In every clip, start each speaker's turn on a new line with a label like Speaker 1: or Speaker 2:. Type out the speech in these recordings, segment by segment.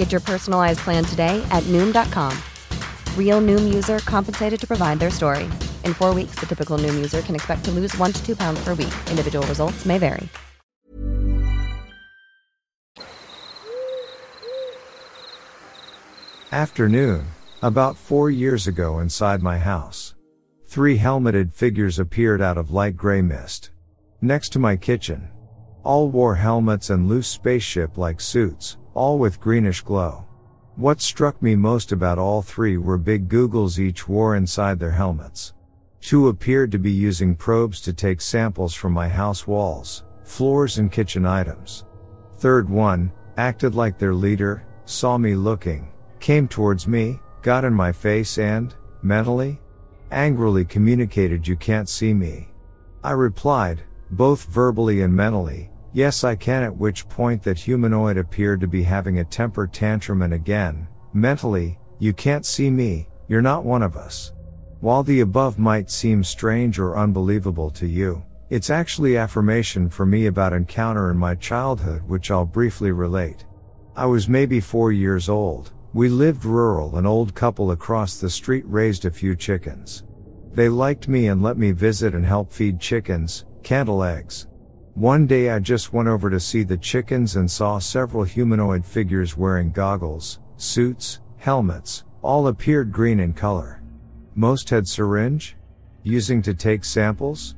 Speaker 1: Get your personalized plan today at Noom.com. Real Noom user compensated to provide their story. In four weeks, the typical Noom user can expect to lose one to two pounds per week. Individual results may vary.
Speaker 2: Afternoon, about four years ago inside my house. Three helmeted figures appeared out of light gray mist. Next to my kitchen. All wore helmets and loose spaceship like suits, all with greenish glow. What struck me most about all three were big googles each wore inside their helmets. Two appeared to be using probes to take samples from my house walls, floors and kitchen items. Third one, acted like their leader, saw me looking, came towards me, got in my face and, mentally, angrily communicated you can't see me. I replied, both verbally and mentally, yes I can at which point that humanoid appeared to be having a temper tantrum and again, mentally, you can't see me, you're not one of us. While the above might seem strange or unbelievable to you, it's actually affirmation for me about encounter in my childhood which I'll briefly relate. I was maybe four years old, we lived rural an old couple across the street raised a few chickens. They liked me and let me visit and help feed chickens, candle eggs. One day I just went over to see the chickens and saw several humanoid figures wearing goggles, suits, helmets, all appeared green in color. Most had syringe? Using to take samples?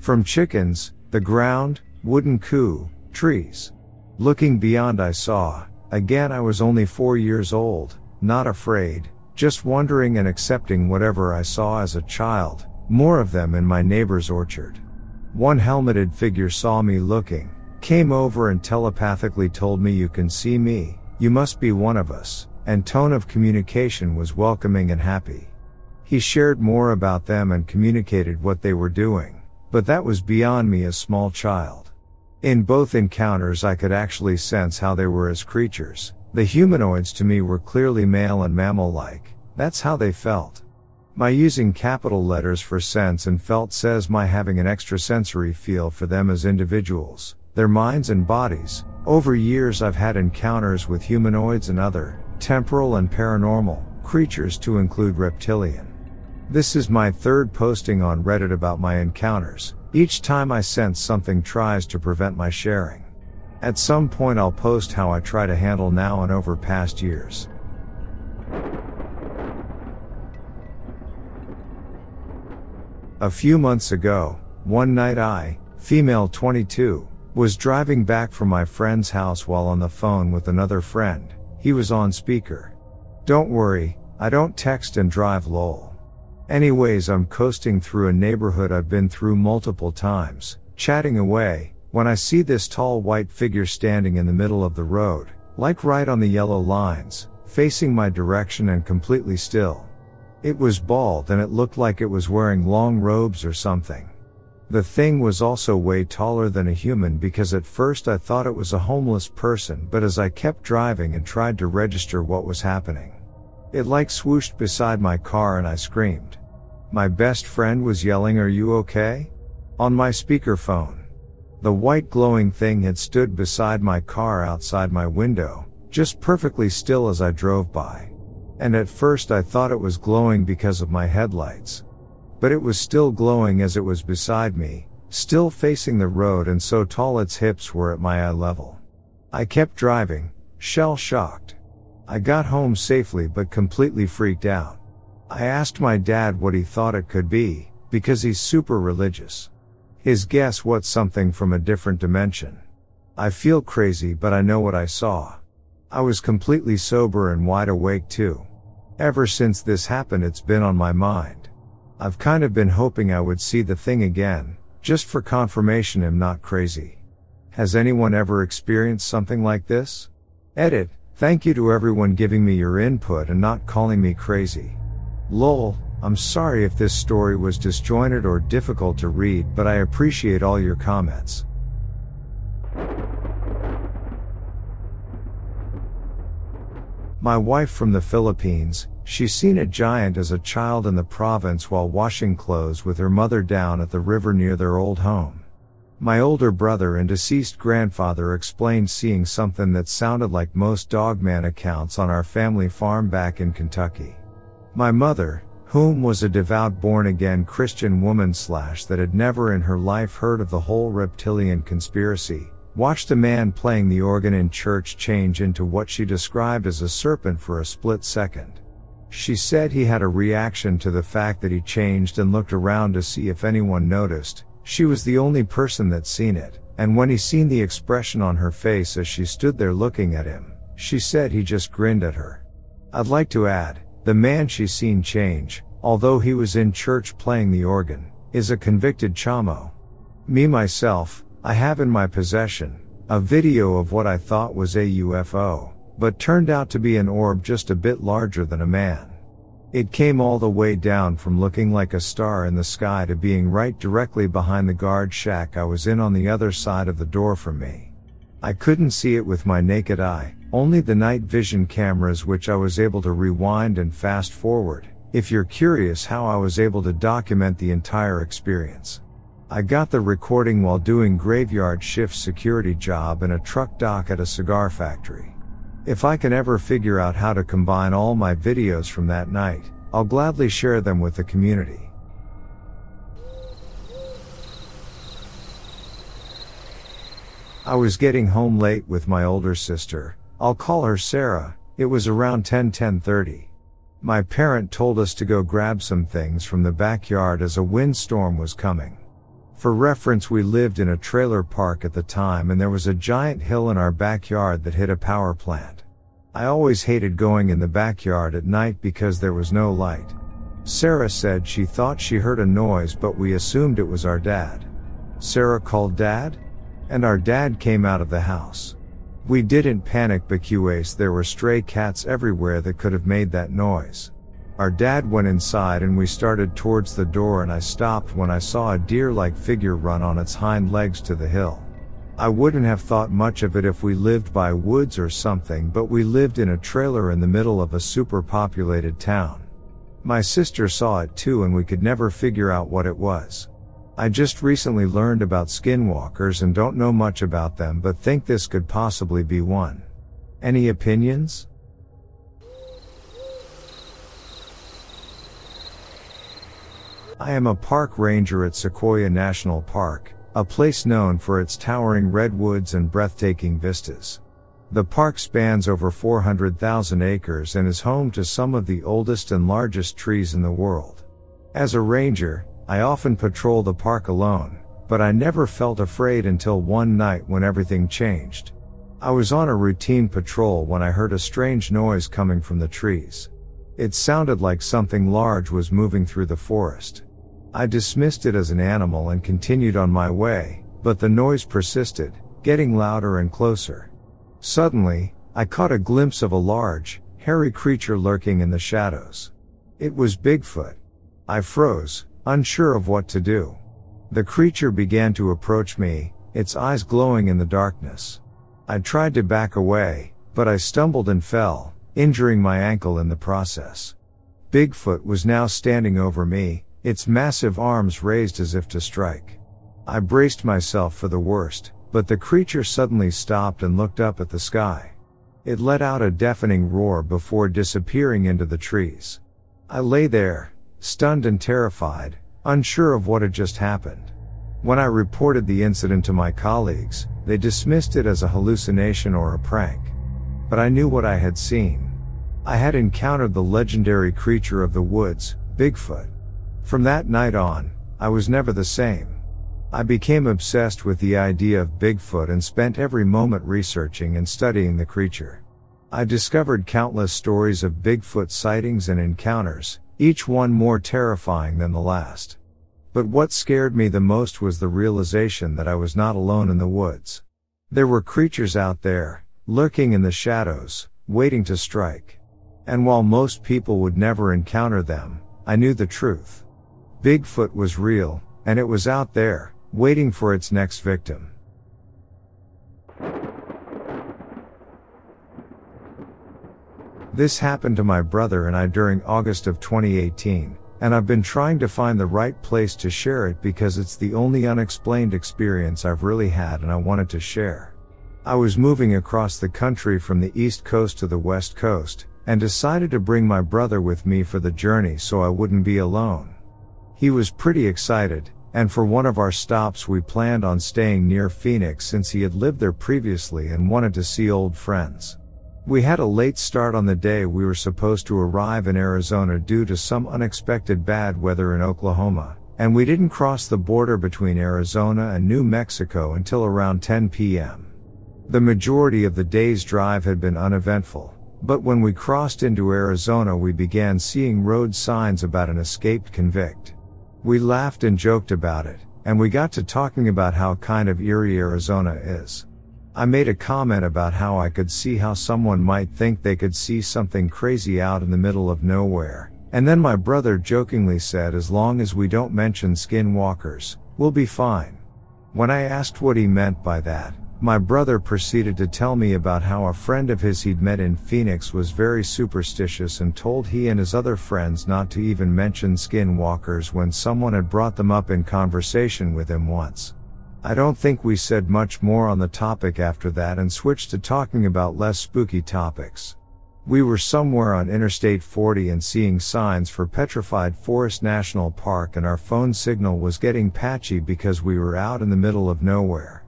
Speaker 2: From chickens, the ground, wooden coo, trees. Looking beyond I saw, again I was only four years old, not afraid, just wondering and accepting whatever I saw as a child, more of them in my neighbor's orchard. One helmeted figure saw me looking, came over and telepathically told me you can see me, you must be one of us, and tone of communication was welcoming and happy. He shared more about them and communicated what they were doing, but that was beyond me as small child. In both encounters I could actually sense how they were as creatures. The humanoids to me were clearly male and mammal-like. That's how they felt. My using capital letters for sense and felt says my having an extrasensory feel for them as individuals, their minds and bodies. Over years I've had encounters with humanoids and other, temporal and paranormal, creatures to include reptilian. This is my third posting on Reddit about my encounters. Each time I sense something tries to prevent my sharing. At some point I'll post how I try to handle now and over past years. A few months ago, one night I, female 22, was driving back from my friend's house while on the phone with another friend. He was on speaker. Don't worry, I don't text and drive lol. Anyways, I'm coasting through a neighborhood I've been through multiple times, chatting away, when I see this tall white figure standing in the middle of the road, like right on the yellow lines, facing my direction and completely still. It was bald and it looked like it was wearing long robes or something. The thing was also way taller than a human because at first I thought it was a homeless person but as I kept driving and tried to register what was happening. It like swooshed beside my car and I screamed. My best friend was yelling are you okay? On my speakerphone. The white glowing thing had stood beside my car outside my window, just perfectly still as I drove by. And at first I thought it was glowing because of my headlights. But it was still glowing as it was beside me, still facing the road and so tall its hips were at my eye level. I kept driving, shell shocked. I got home safely but completely freaked out. I asked my dad what he thought it could be, because he's super religious. His guess was something from a different dimension. I feel crazy but I know what I saw. I was completely sober and wide awake too. Ever since this happened, it's been on my mind. I've kind of been hoping I would see the thing again, just for confirmation I'm not crazy. Has anyone ever experienced something like this? Edit, thank you to everyone giving me your input and not calling me crazy. Lol, I'm sorry if this story was disjointed or difficult to read, but I appreciate all your comments. My wife from the Philippines, she's seen a giant as a child in the province while washing clothes with her mother down at the river near their old home. My older brother and deceased grandfather explained seeing something that sounded like most dogman accounts on our family farm back in Kentucky. My mother, whom was a devout born again Christian woman slash that had never in her life heard of the whole reptilian conspiracy, watched a man playing the organ in church change into what she described as a serpent for a split second. She said he had a reaction to the fact that he changed and looked around to see if anyone noticed. She was the only person that seen it, and when he seen the expression on her face as she stood there looking at him, she said he just grinned at her. I'd like to add, the man she seen change, although he was in church playing the organ, is a convicted chamo. Me myself, I have in my possession a video of what I thought was a UFO, but turned out to be an orb just a bit larger than a man. It came all the way down from looking like a star in the sky to being right directly behind the guard shack I was in on the other side of the door from me. I couldn't see it with my naked eye, only the night vision cameras which I was able to rewind and fast forward, if you're curious how I was able to document the entire experience. I got the recording while doing graveyard shift security job in a truck dock at a cigar factory. If I can ever figure out how to combine all my videos from that night, I'll gladly share them with the community. I was getting home late with my older sister. I'll call her Sarah. It was around 10 10:30. My parent told us to go grab some things from the backyard as a windstorm was coming. For reference, we lived in a trailer park at the time and there was a giant hill in our backyard that hit a power plant. I always hated going in the backyard at night because there was no light. Sarah said she thought she heard a noise but we assumed it was our dad. Sarah called dad? And our dad came out of the house. We didn't panic because there were stray cats everywhere that could have made that noise. Our dad went inside and we started towards the door and I stopped when I saw a deer-like figure run on its hind legs to the hill. I wouldn't have thought much of it if we lived by woods or something but we lived in a trailer in the middle of a super populated town. My sister saw it too and we could never figure out what it was. I just recently learned about skinwalkers and don't know much about them but think this could possibly be one. Any opinions? I am a park ranger at Sequoia National Park, a place known for its towering redwoods and breathtaking vistas. The park spans over 400,000 acres and is home to some of the oldest and largest trees in the world. As a ranger, I often patrol the park alone, but I never felt afraid until one night when everything changed. I was on a routine patrol when I heard a strange noise coming from the trees. It sounded like something large was moving through the forest. I dismissed it as an animal and continued on my way, but the noise persisted, getting louder and closer. Suddenly, I caught a glimpse of a large, hairy creature lurking in the shadows. It was Bigfoot. I froze, unsure of what to do. The creature began to approach me, its eyes glowing in the darkness. I tried to back away, but I stumbled and fell, injuring my ankle in the process. Bigfoot was now standing over me, its massive arms raised as if to strike. I braced myself for the worst, but the creature suddenly stopped and looked up at the sky. It let out a deafening roar before disappearing into the trees. I lay there, stunned and terrified, unsure of what had just happened. When I reported the incident to my colleagues, they dismissed it as a hallucination or a prank. But I knew what I had seen. I had encountered the legendary creature of the woods, Bigfoot. From that night on, I was never the same. I became obsessed with the idea of Bigfoot and spent every moment researching and studying the creature. I discovered countless stories of Bigfoot sightings and encounters, each one more terrifying than the last. But what scared me the most was the realization that I was not alone in the woods. There were creatures out there, lurking in the shadows, waiting to strike. And while most people would never encounter them, I knew the truth. Bigfoot was real, and it was out there, waiting for its next victim. This happened to my brother and I during August of 2018, and I've been trying to find the right place to share it because it's the only unexplained experience I've really had and I wanted to share. I was moving across the country from the East Coast to the West Coast, and decided to bring my brother with me for the journey so I wouldn't be alone. He was pretty excited, and for one of our stops we planned on staying near Phoenix since he had lived there previously and wanted to see old friends. We had a late start on the day we were supposed to arrive in Arizona due to some unexpected bad weather in Oklahoma, and we didn't cross the border between Arizona and New Mexico until around 10 p.m. The majority of the day's drive had been uneventful, but when we crossed into Arizona we began seeing road signs about an escaped convict. We laughed and joked about it, and we got to talking about how kind of eerie Arizona is. I made a comment about how I could see how someone might think they could see something crazy out in the middle of nowhere, and then my brother jokingly said as long as we don't mention skinwalkers, we'll be fine. When I asked what he meant by that, my brother proceeded to tell me about how a friend of his he'd met in Phoenix was very superstitious and told he and his other friends not to even mention skinwalkers when someone had brought them up in conversation with him once. I don't think we said much more on the topic after that and switched to talking about less spooky topics. We were somewhere on Interstate 40 and seeing signs for Petrified Forest National Park and our phone signal was getting patchy because we were out in the middle of nowhere.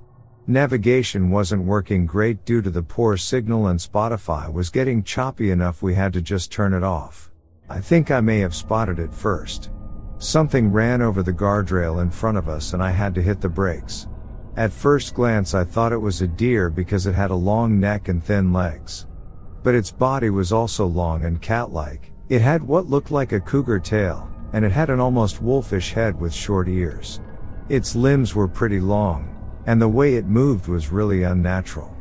Speaker 2: Navigation wasn't working great due to the poor signal and Spotify was getting choppy enough we had to just turn it off. I think I may have spotted it first. Something ran over the guardrail in front of us and I had to hit the brakes. At first glance I thought it was a deer because it had a long neck and thin legs. But its body was also long and cat-like, It had what looked like a cougar tail, and it had an almost wolfish head with short ears. Its limbs were pretty long, and the way it moved was really unnatural.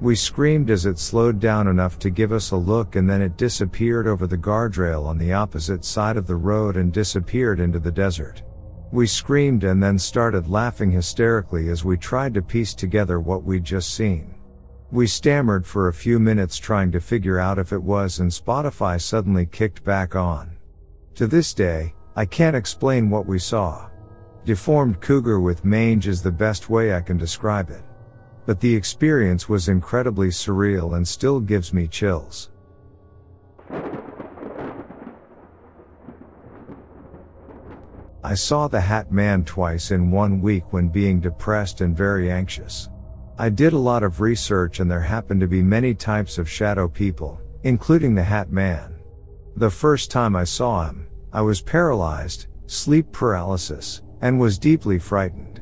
Speaker 2: We screamed as it slowed down enough to give us a look and then it disappeared over the guardrail on the opposite side of the road and disappeared into the desert. We screamed and then started laughing hysterically as we tried to piece together what we'd just seen. We stammered for a few minutes trying to figure out if it was and Spotify suddenly kicked back on. To this day, I can't explain what we saw. Deformed cougar with mange is the best way I can describe it. But the experience was incredibly surreal and still gives me chills. I saw the Hat Man twice in one week when being depressed and very anxious. I did a lot of research and there happened to be many types of shadow people, including the Hat Man. The first time I saw him, I was paralyzed, sleep paralysis, and was deeply frightened.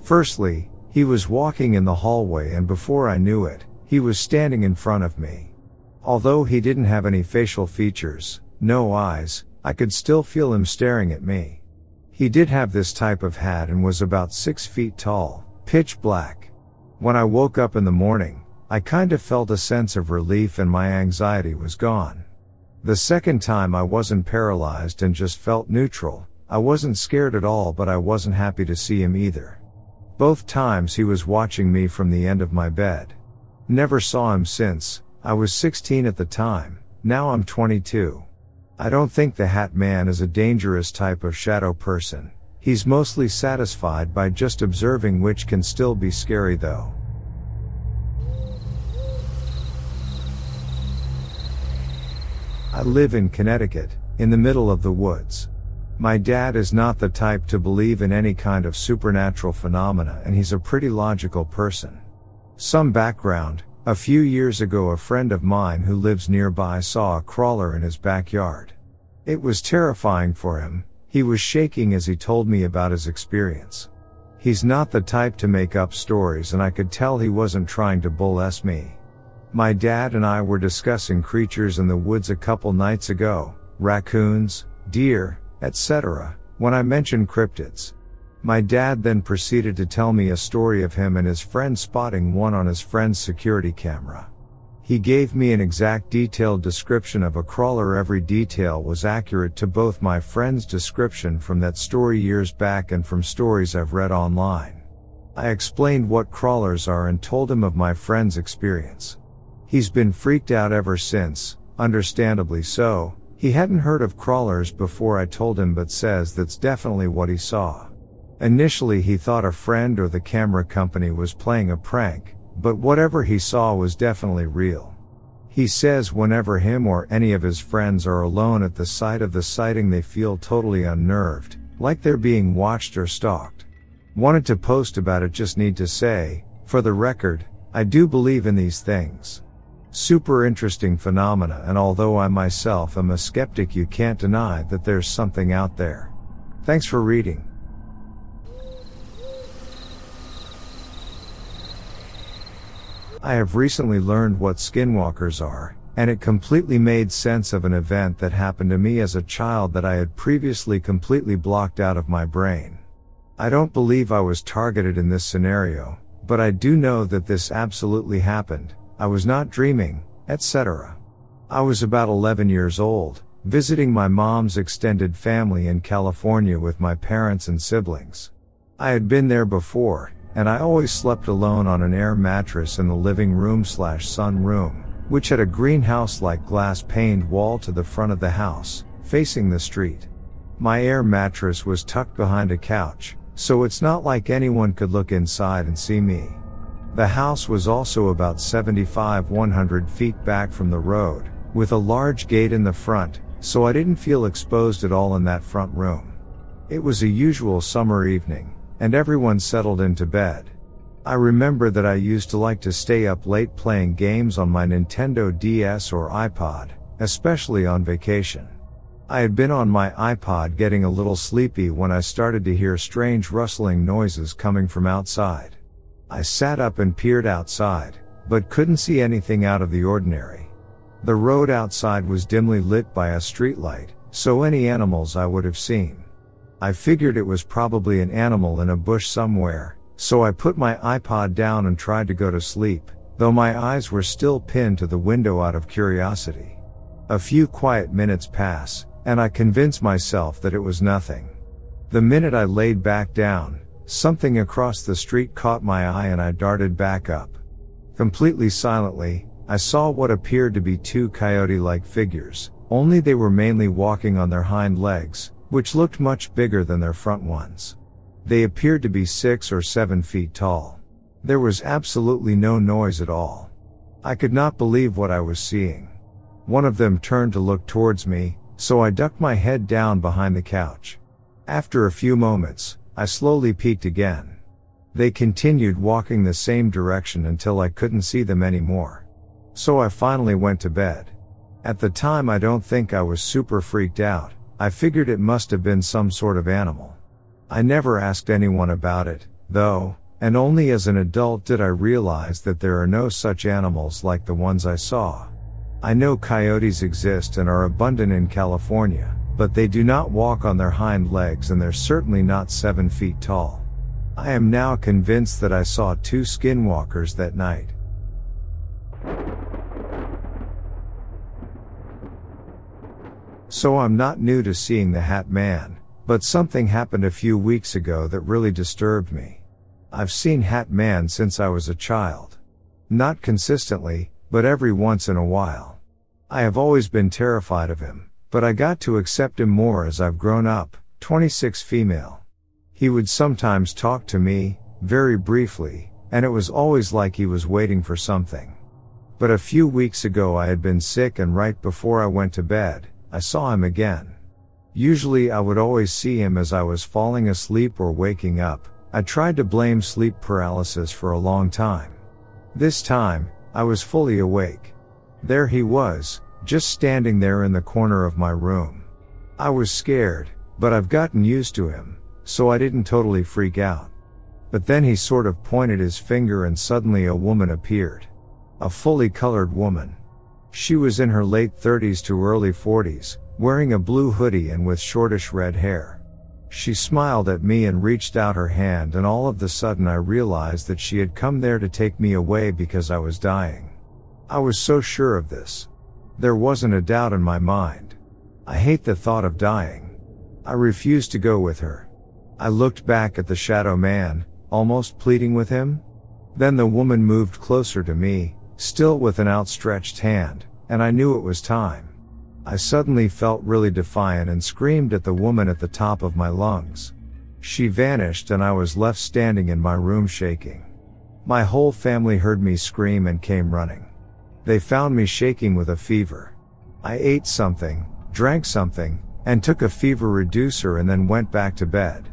Speaker 2: Firstly, he was walking in the hallway and before I knew it, he was standing in front of me. Although he didn't have any facial features, no eyes, I could still feel him staring at me. He did have this type of hat and was about six feet tall, pitch black. When I woke up in the morning, I kind of felt a sense of relief and my anxiety was gone. The second time I wasn't paralyzed and just felt neutral. I wasn't scared at all but I wasn't happy to see him either. Both times he was watching me from the end of my bed. Never saw him since, I was 16 at the time, now I'm 22. I don't think the Hat Man is a dangerous type of shadow person. He's mostly satisfied by just observing which can still be scary though. I live in Connecticut, in the middle of the woods. My dad is not the type to believe in any kind of supernatural phenomena and he's a pretty logical person. Some background, a few years ago a friend of mine who lives nearby saw a crawler in his backyard. It was terrifying for him, he was shaking as he told me about his experience. He's not the type to make up stories and I could tell he wasn't trying to bull s me. My dad and I were discussing creatures in the woods a couple nights ago, raccoons, deer, etc., when I mentioned cryptids. My dad then proceeded to tell me a story of him and his friend spotting one on his friend's security camera. He gave me an exact detailed description of a crawler. Every detail was accurate to both my friend's description from that story years back and from stories I've read online. I explained what crawlers are and told him of my friend's experience. He's been freaked out ever since, understandably so, he hadn't heard of crawlers before I told him but says that's definitely what he saw. Initially he thought a friend or the camera company was playing a prank, but whatever he saw was definitely real. He says whenever him or any of his friends are alone at the site of the sighting they feel totally unnerved, like they're being watched or stalked. Wanted to post about it just need to say, for the record, I do believe in these things. Super interesting phenomena and although I myself am a skeptic you can't deny that there's something out there. Thanks for reading. I have recently learned what skinwalkers are, and it completely made sense of an event that happened to me as a child that I had previously completely blocked out of my brain. I don't believe I was targeted in this scenario, but I do know that this absolutely happened, I was not dreaming, etc. I was about 11 years old, visiting my mom's extended family in California with my parents and siblings. I had been there before, and I always slept alone on an air mattress in the living room slash sun room, which had a greenhouse like glass paned wall to the front of the house, facing the street. My air mattress was tucked behind a couch, so it's not like anyone could look inside and see me. The house was also about 75 100 feet back from the road, with a large gate in the front, so I didn't feel exposed at all in that front room. It was a usual summer evening, and everyone settled into bed. I remember that I used to like to stay up late playing games on my Nintendo DS or iPod, especially on vacation. I had been on my iPod getting a little sleepy when I started to hear strange rustling noises coming from outside. I sat up and peered outside, but couldn't see anything out of the ordinary. The road outside was dimly lit by a streetlight, so any animals I would have seen. I figured it was probably an animal in a bush somewhere, so I put my iPod down and tried to go to sleep, though my eyes were still pinned to the window out of curiosity. A few quiet minutes pass, and I convince myself that it was nothing. The minute I laid back down, something across the street caught my eye and I darted back up. Completely silently, I saw what appeared to be two coyote-like figures, only they were mainly walking on their hind legs, which looked much bigger than their front ones. They appeared to be six or seven feet tall. There was absolutely no noise at all. I could not believe what I was seeing. One of them turned to look towards me, so I ducked my head down behind the couch. After a few moments, I slowly peeked again. They continued walking the same direction until I couldn't see them anymore. So I finally went to bed. At the time I don't think I was super freaked out, I figured it must have been some sort of animal. I never asked anyone about it, though, and only as an adult did I realize that there are no such animals like the ones I saw. I know coyotes exist and are abundant in California, but they do not walk on their hind legs and they're certainly not 7 feet tall. I am now convinced that I saw two skinwalkers that night. So I'm not new to seeing the Hat Man, but something happened a few weeks ago that really disturbed me. I've seen Hat Man since I was a child. Not consistently, but every once in a while. I have always been terrified of him, but I got to accept him more as I've grown up, 26 female. He would sometimes talk to me, very briefly, and it was always like he was waiting for something. But a few weeks ago I had been sick and right before I went to bed, I saw him again. Usually I would always see him as I was falling asleep or waking up, I tried to blame sleep paralysis for a long time. This time, I was fully awake. There he was, just standing there in the corner of my room. I was scared, but I've gotten used to him, so I didn't totally freak out. But then he sort of pointed his finger and suddenly a woman appeared. A fully colored woman. She was in her late 30s to early 40s, wearing a blue hoodie and with shortish red hair. She smiled at me and reached out her hand and all of the sudden I realized that she had come there to take me away because I was dying. I was so sure of this. There wasn't a doubt in my mind. I hate the thought of dying. I refused to go with her. I looked back at the shadow man, almost pleading with him. Then the woman moved closer to me, still with an outstretched hand, and I knew it was time. I suddenly felt really defiant and screamed at the woman at the top of my lungs. She vanished and I was left standing in my room shaking. My whole family heard me scream and came running. They found me shaking with a fever. I ate something, drank something, and took a fever reducer and then went back to bed.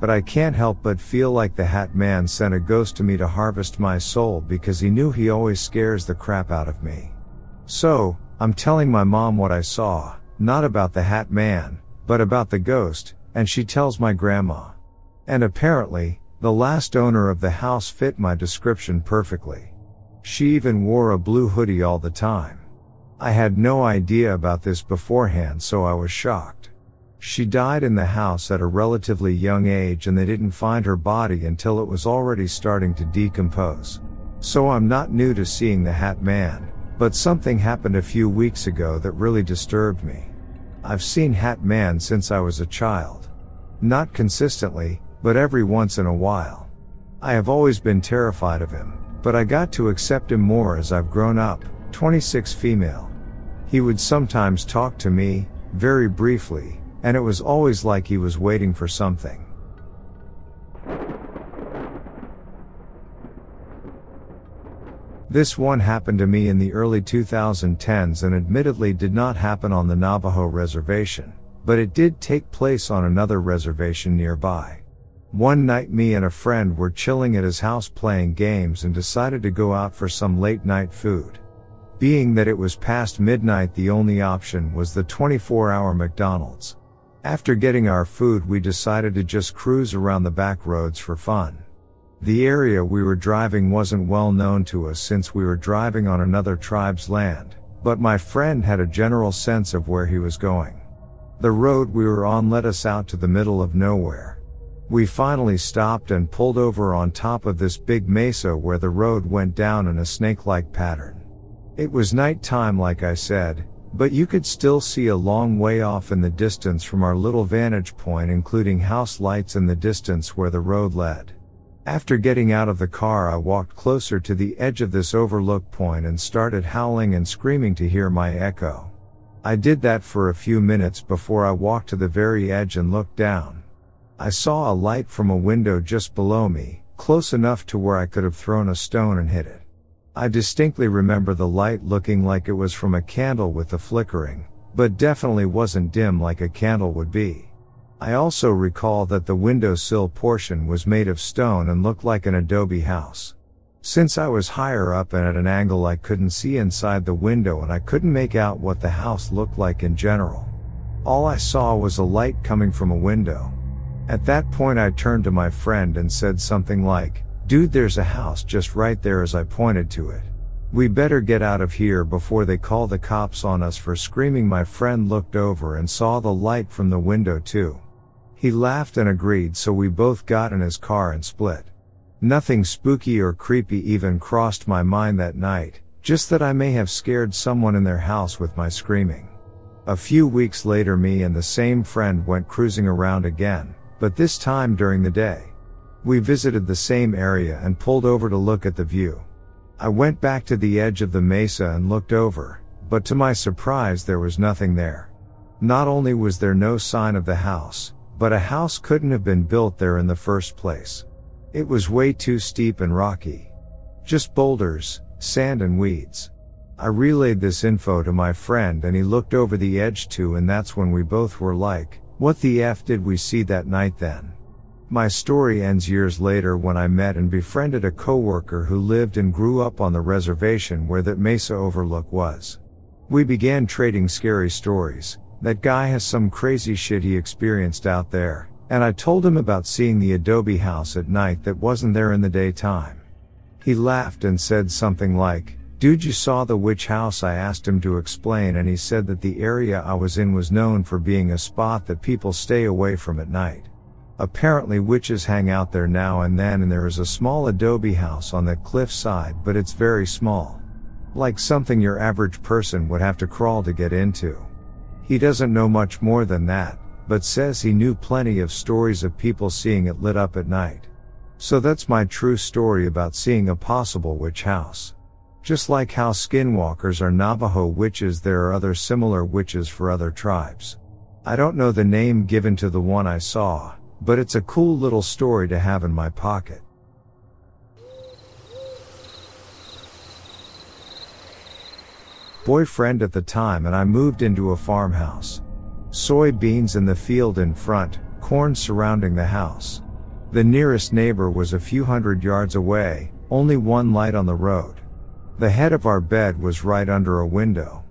Speaker 2: But I can't help but feel like the Hat Man sent a ghost to me to harvest my soul because he knew he always scares the crap out of me. So, I'm telling my mom what I saw, not about the hat man, but about the ghost, and she tells my grandma. And apparently, the last owner of the house fit my description perfectly. She even wore a blue hoodie all the time. I had no idea about this beforehand so I was shocked. She died in the house at a relatively young age and they didn't find her body until it was already starting to decompose. So I'm not new to seeing the Hat Man, but something happened a few weeks ago that really disturbed me. I've seen Hat Man since I was a child. Not consistently, but every once in a while. I have always been terrified of him, but I got to accept him more as I've grown up, 26 female. He would sometimes talk to me, very briefly, and it was always like he was waiting for something. This one happened to me in the early 2010s and admittedly did not happen on the Navajo reservation, but it did take place on another reservation nearby. One night me and a friend were chilling at his house playing games and decided to go out for some late night food. Being that it was past midnight the only option was the 24 hour McDonald's. After getting our food we decided to just cruise around the back roads for fun. The area we were driving wasn't well known to us since we were driving on another tribe's land, but my friend had a general sense of where he was going. The road we were on led us out to the middle of nowhere. We finally stopped and pulled over on top of this big mesa where the road went down in a snake-like pattern. It was night time like I said, but you could still see a long way off in the distance from our little vantage point including house lights in the distance where the road led. After getting out of the car, I walked closer to the edge of this overlook point and started howling and screaming to hear my echo. I did that for a few minutes before I walked to the very edge and looked down. I saw a light from a window just below me, close enough to where I could have thrown a stone and hit it. I distinctly remember the light looking like it was from a candle with the flickering, but definitely wasn't dim like a candle would be. I also recall that the windowsill portion was made of stone and looked like an adobe house. Since I was higher up and at an angle I couldn't see inside the window and I couldn't make out what the house looked like in general. All I saw was a light coming from a window. At that point I turned to my friend and said something like, dude there's a house just right there as I pointed to it. We better get out of here before they call the cops on us for screaming my friend looked over and saw the light from the window too. He laughed and agreed so we both got in his car and split. Nothing spooky or creepy even crossed my mind that night, just that I may have scared someone in their house with my screaming. A few weeks later me and the same friend went cruising around again, but this time during the day. We visited the same area and pulled over to look at the view. I went back to the edge of the mesa and looked over, but to my surprise there was nothing there. Not only was there no sign of the house, but a house couldn't have been built there in the first place. It was way too steep and rocky. Just boulders, sand and weeds. I relayed this info to my friend and he looked over the edge too and that's when we both were like, what the F did we see that night then? My story ends years later when I met and befriended a coworker who lived and grew up on the reservation where that Mesa Overlook was. We began trading scary stories, that guy has some crazy shit he experienced out there, and I told him about seeing the adobe house at night that wasn't there in the daytime. He laughed and said something like, Dude, you saw the witch house? I asked him to explain, and he said that the area I was in was known for being a spot that people stay away from at night. Apparently, witches hang out there now and then, and there is a small adobe house on the cliff side, but it's very small. Like something your average person would have to crawl to get into. He doesn't know much more than that, but says he knew plenty of stories of people seeing it lit up at night. So that's my true story about seeing a possible witch house. Just like how skinwalkers are Navajo witches, there are other similar witches for other tribes. I don't know the name given to the one I saw, but it's a cool little story to have in my pocket. boyfriend at the time and I moved into a farmhouse. Soybeans in the field in front, corn surrounding the house. The nearest neighbor was a few hundred yards away, only one light on the road. The head of our bed was right under a window.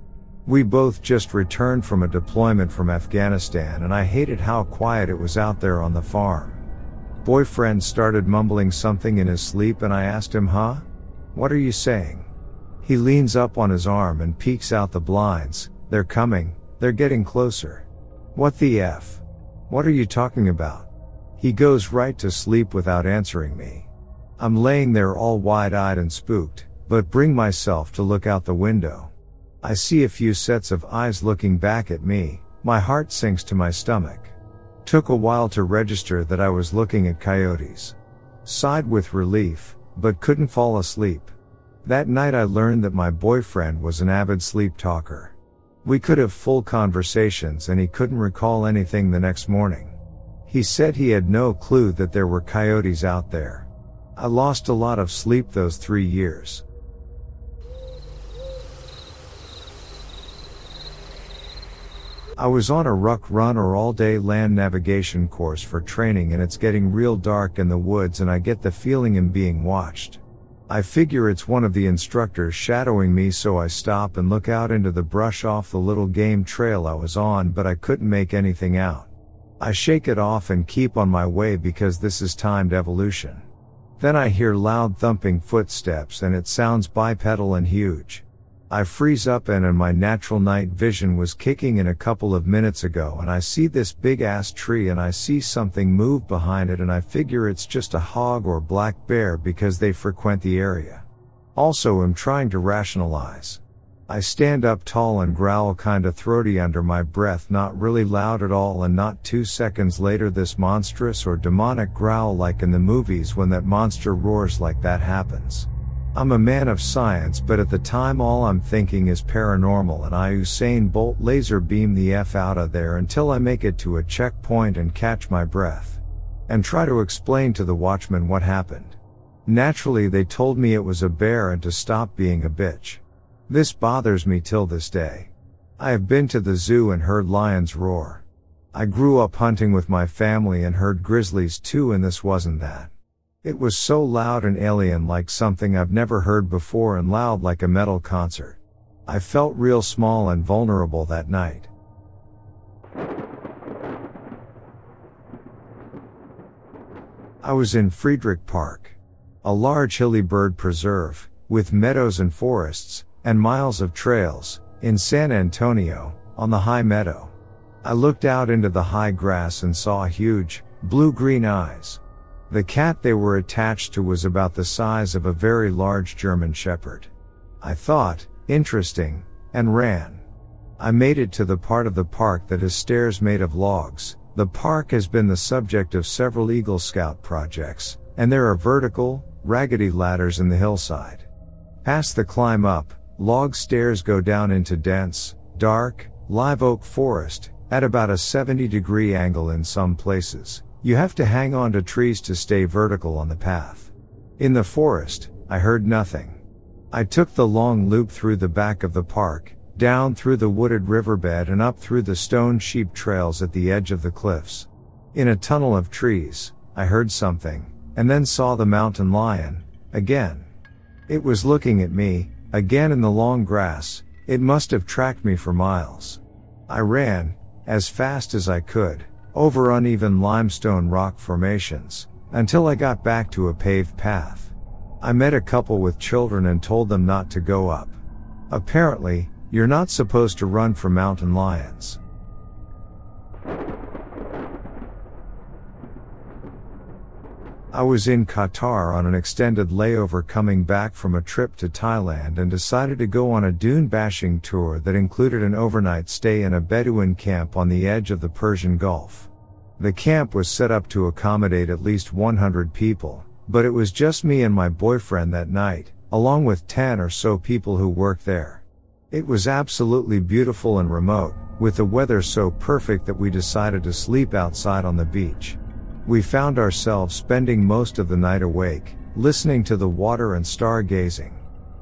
Speaker 2: We both just returned from a deployment from Afghanistan and I hated how quiet it was out there on the farm. Boyfriend started mumbling something in his sleep and I asked him, huh? What are you saying? He leans up on his arm and peeks out the blinds. They're coming. They're getting closer. What the F? What are you talking about? He goes right to sleep without answering me. I'm laying there all wide eyed and spooked, but bring myself to look out the window. I see a few sets of eyes looking back at me. My heart sinks to my stomach. Took a while to register that I was looking at coyotes. Sighed with relief, but couldn't fall asleep. That night I learned that my boyfriend was an avid sleep talker. We could have full conversations and he couldn't recall anything the next morning. He said he had no clue that there were coyotes out there. I lost a lot of sleep those three years. I was on a ruck run or all day land navigation course for training and it's getting real dark in the woods and I get the feeling I'm being watched. I figure it's one of the instructors shadowing me so I stop and look out into the brush off the little game trail I was on but I couldn't make anything out. I shake it off and keep on my way because this is timed evolution. Then I hear loud thumping footsteps and it sounds bipedal and huge. I freeze up and, and my natural night vision was kicking in a couple of minutes ago and I see this big ass tree and I see something move behind it and I figure it's just a hog or black bear because they frequent the area. Also am trying to rationalize. I stand up tall and growl kinda throaty under my breath, not really loud at all, and not two seconds later, this monstrous or demonic growl, like in the movies when that monster roars like that happens. I'm a man of science, but at the time, all I'm thinking is paranormal, and I Usain Bolt laser beam the F out of there until I make it to a checkpoint and catch my breath. And try to explain to the watchman what happened. Naturally, they told me it was a bear and to stop being a bitch. This bothers me till this day. I have been to the zoo and heard lions roar. I grew up hunting with my family and heard grizzlies too and this wasn't that. It was so loud and alien like something I've never heard before and loud like a metal concert. I felt real small and vulnerable that night. I was in Friedrich Park, a large hilly bird preserve, with meadows and forests, and miles of trails, in San Antonio, on the high meadow. I looked out into the high grass and saw huge, blue-green eyes. The cat they were attached to was about the size of a very large German shepherd. I thought, interesting, and ran. I made it to the part of the park that has stairs made of logs. The park has been the subject of several Eagle Scout projects, and there are vertical, raggedy ladders in the hillside. Past the climb up, Log stairs go down into dense, dark, live oak forest, at about a 70 degree angle in some places. You have to hang on to trees to stay vertical on the path. In the forest, I heard nothing. I took the long loop through the back of the park, down through the wooded riverbed and up through the stone sheep trails at the edge of the cliffs. In a tunnel of trees, I heard something, and then saw the mountain lion, again. It was looking at me, Again in the long grass, it must have tracked me for miles. I ran, as fast as I could, over uneven limestone rock formations, until I got back to a paved path. I met a couple with children and told them not to go up. Apparently, you're not supposed to run from mountain lions. I was in Qatar on an extended layover coming back from a trip to Thailand and decided to go on a dune bashing tour that included an overnight stay in a Bedouin camp on the edge of the Persian Gulf. The camp was set up to accommodate at least 100 people, but it was just me and my boyfriend that night, along with 10 or so people who worked there. It was absolutely beautiful and remote, with the weather so perfect that we decided to sleep outside on the beach. We found ourselves spending most of the night awake, listening to the water and stargazing.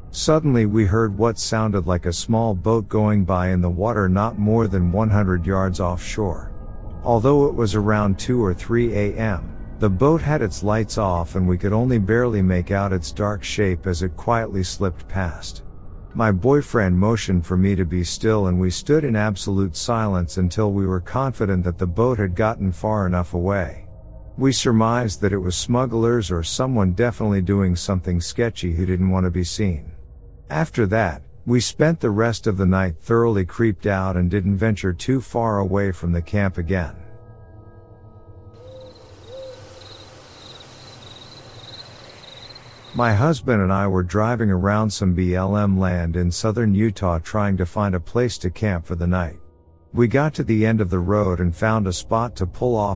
Speaker 2: Suddenly we heard what sounded like a small boat going by in the water not more than 100 yards offshore. Although it was around 2 or 3 a.m., the boat had its lights off and we could only barely make out its dark shape as it quietly slipped past. My boyfriend motioned for me to be still and we stood in absolute silence until we were confident that the boat had gotten far enough away. We surmised that it was smugglers or someone definitely doing something sketchy who didn't want to be seen. After that, we spent the rest of the night thoroughly creeped out and didn't venture too far away from the camp again. My husband and I were driving around some BLM land in southern Utah trying to find a place to camp for the night. We got to the end of the road and found a spot to pull off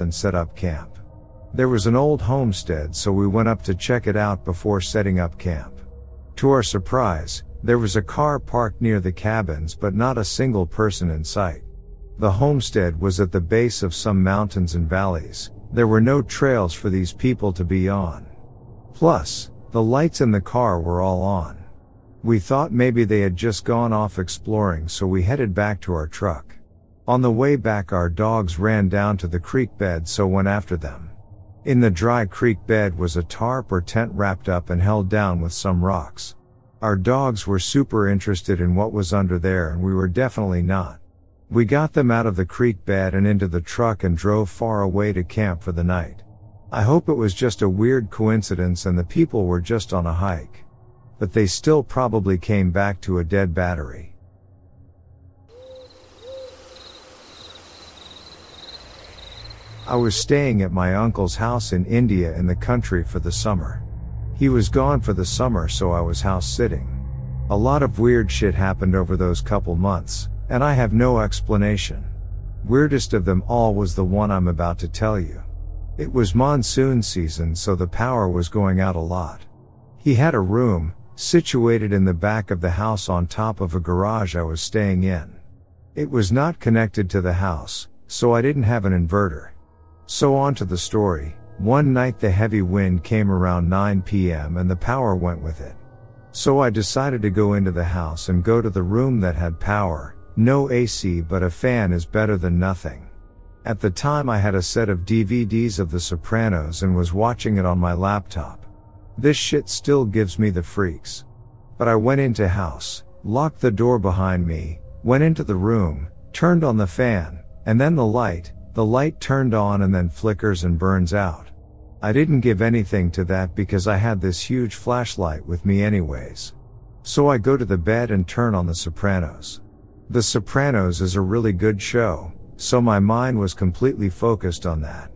Speaker 2: And set up camp. There was an old homestead, so we went up to check it out before setting up camp. To our surprise, there was a car parked near the cabins, but not a single person in sight. The homestead was at the base of some mountains and valleys. There were no trails for these people to be on. Plus, the lights in the car were all on. We thought maybe they had just gone off exploring, so we headed back to our truck. On the way back, our dogs ran down to the creek bed, so went after them. In the dry creek bed was a tarp or tent wrapped up and held down with some rocks. Our dogs were super interested in what was under there and we were definitely not. We got them out of the creek bed and into the truck and drove far away to camp for the night. I hope it was just a weird coincidence and the people were just on a hike. But they still probably came back to a dead battery. I was staying at my uncle's house in India in the country for the summer. He was gone for the summer so I was house sitting. A lot of weird shit happened over those couple months, and I have no explanation. Weirdest of them all was the one I'm about to tell you. It was monsoon season so the power was going out a lot. He had a room, situated in the back of the house on top of a garage I was staying in. It was not connected to the house, so I didn't have an inverter. So on to the story. One night the heavy wind came around 9 p.m. and the power went with it. So I decided to go into the house and go to the room that had power. No AC but a fan is better than nothing. At the time I had a set of DVDs of The Sopranos and was watching it on my laptop. This shit still gives me the freaks. But I went into house, locked the door behind me, went into the room, turned on the fan, and then the light, the light turned on and then flickers and burns out. I didn't give anything to that because I had this huge flashlight with me anyways. So I go to the bed and turn on The Sopranos. The Sopranos is a really good show, so my mind was completely focused on that.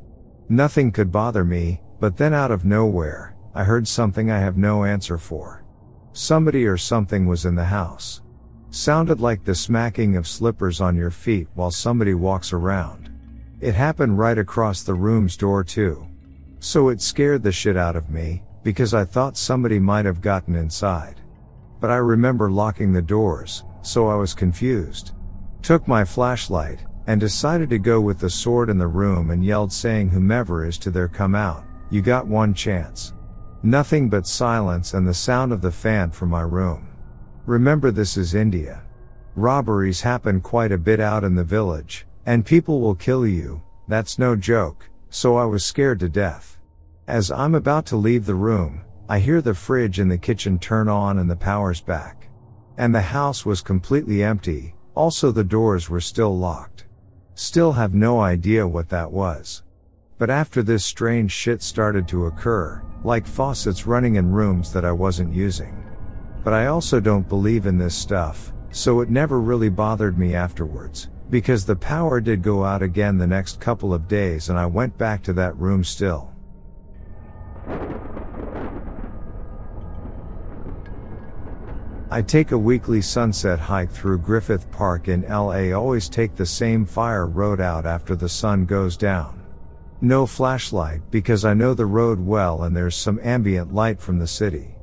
Speaker 2: Nothing could bother me, but then out of nowhere, I heard something I have no answer for. Somebody or something was in the house. Sounded like the smacking of slippers on your feet while somebody walks around. It happened right across the room's door too. So it scared the shit out of me, because I thought somebody might have gotten inside. But I remember locking the doors, so I was confused. Took my flashlight, and decided to go with the sword in the room and yelled saying whomever is to there come out, you got one chance. Nothing but silence and the sound of the fan from my room. Remember this is India. Robberies happen quite a bit out in the village, and people will kill you, that's no joke, so I was scared to death. As I'm about to leave the room, I hear the fridge in the kitchen turn on and the power's back. And the house was completely empty, also the doors were still locked. Still have no idea what that was. But after this strange shit started to occur, like faucets running in rooms that I wasn't using. But I also don't believe in this stuff, so it never really bothered me afterwards. Because the power did go out again the next couple of days and I went back to that room still. I take a weekly sunset hike through Griffith Park in LA always take the same fire road out after the sun goes down. No flashlight because I know the road well and there's some ambient light from the city.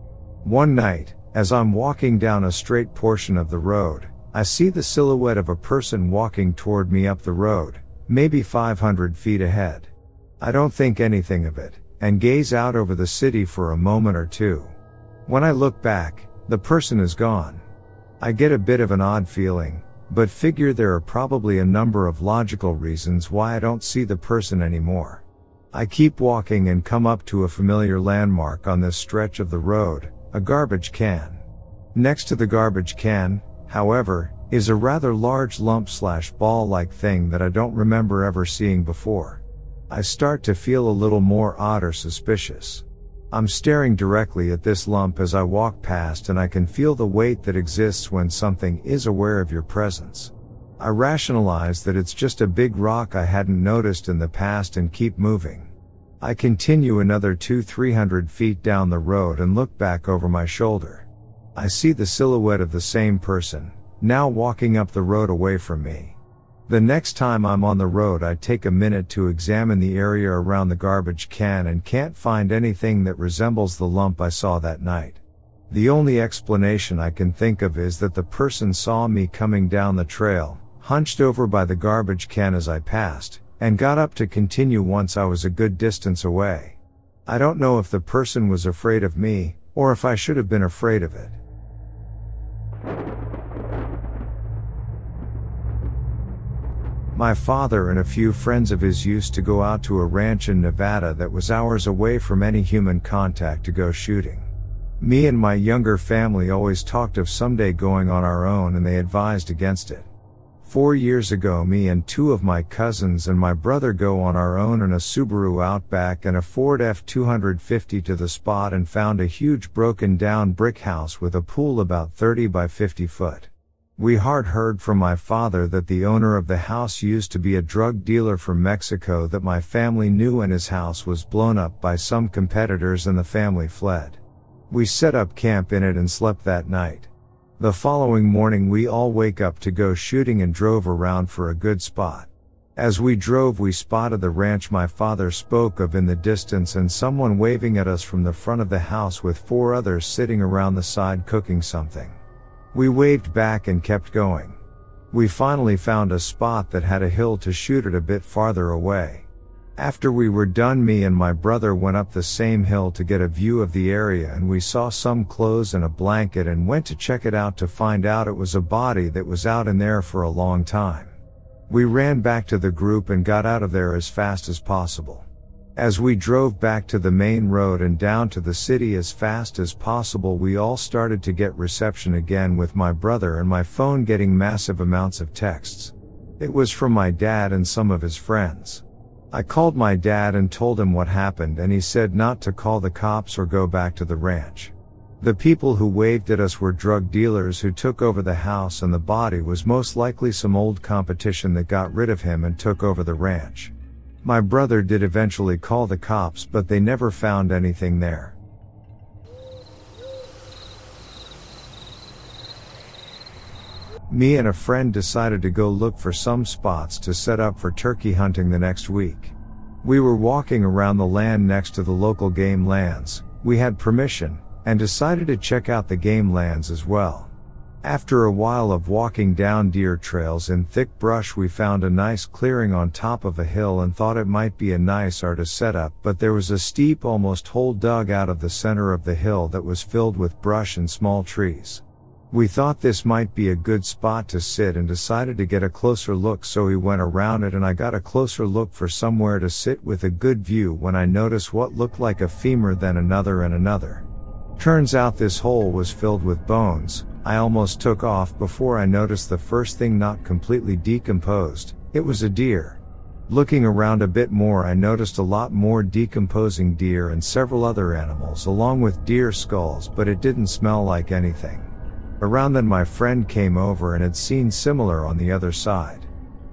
Speaker 2: One night, as I'm walking down a straight portion of the road, I see the silhouette of a person walking toward me up the road, maybe 500 feet ahead. I don't think anything of it, and gaze out over the city for a moment or two. When I look back, the person is gone. I get a bit of an odd feeling, but figure there are probably a number of logical reasons why I don't see the person anymore. I keep walking and come up to a familiar landmark on this stretch of the road, a garbage can. Next to the garbage can, however, is a rather large lump slash ball like thing that I don't remember ever seeing before. I start to feel a little more odd or suspicious. I'm staring directly at this lump as I walk past and I can feel the weight that exists when something is aware of your presence. I rationalize that it's just a big rock I hadn't noticed in the past and keep moving. I continue another two, three hundred feet down the road and look back over my shoulder. I see the silhouette of the same person, now walking up the road away from me. The next time I'm on the road, I take a minute to examine the area around the garbage can and can't find anything that resembles the lump I saw that night. The only explanation I can think of is that the person saw me coming down the trail, hunched over by the garbage can as I passed, and got up to continue once I was a good distance away. I don't know if the person was afraid of me, or if I should have been afraid of it. My father and a few friends of his used to go out to a ranch in Nevada that was hours away from any human contact to go shooting. Me and my younger family always talked of someday going on our own and they advised against it. Four years ago me and two of my cousins and my brother go on our own in a Subaru Outback and a Ford F-250 to the spot and found a huge broken down brick house with a pool about 30 by 50 foot. We hard heard from my father that the owner of the house used to be a drug dealer from Mexico that my family knew and his house was blown up by some competitors and the family fled. We set up camp in it and slept that night. The following morning we all wake up to go shooting and drove around for a good spot. As we drove we spotted the ranch my father spoke of in the distance and someone waving at us from the front of the house with four others sitting around the side cooking something. We waved back and kept going. We finally found a spot that had a hill to shoot at a bit farther away. After we were done me and my brother went up the same hill to get a view of the area and we saw some clothes and a blanket and went to check it out to find out it was a body that was out in there for a long time. We ran back to the group and got out of there as fast as possible. As we drove back to the main road and down to the city as fast as possible, we all started to get reception again with my brother and my phone getting massive amounts of texts. It was from my dad and some of his friends. I called my dad and told him what happened and he said not to call the cops or go back to the ranch. The people who waved at us were drug dealers who took over the house and the body was most likely some old competition that got rid of him and took over the ranch. My brother did eventually call the cops, but they never found anything there. Me and a friend decided to go look for some spots to set up for turkey hunting the next week. We were walking around the land next to the local game lands, we had permission, and decided to check out the game lands as well. After a while of walking down deer trails in thick brush we found a nice clearing on top of a hill and thought it might be a nice art to set up but there was a steep almost hole dug out of the center of the hill that was filled with brush and small trees. We thought this might be a good spot to sit and decided to get a closer look so we went around it and I got a closer look for somewhere to sit with a good view when I noticed what looked like a femur then another and another. Turns out this hole was filled with bones, I almost took off before I noticed the first thing not completely decomposed. It was a deer. Looking around a bit more, I noticed a lot more decomposing deer and several other animals along with deer skulls, but it didn't smell like anything. Around then my friend came over and had seen similar on the other side.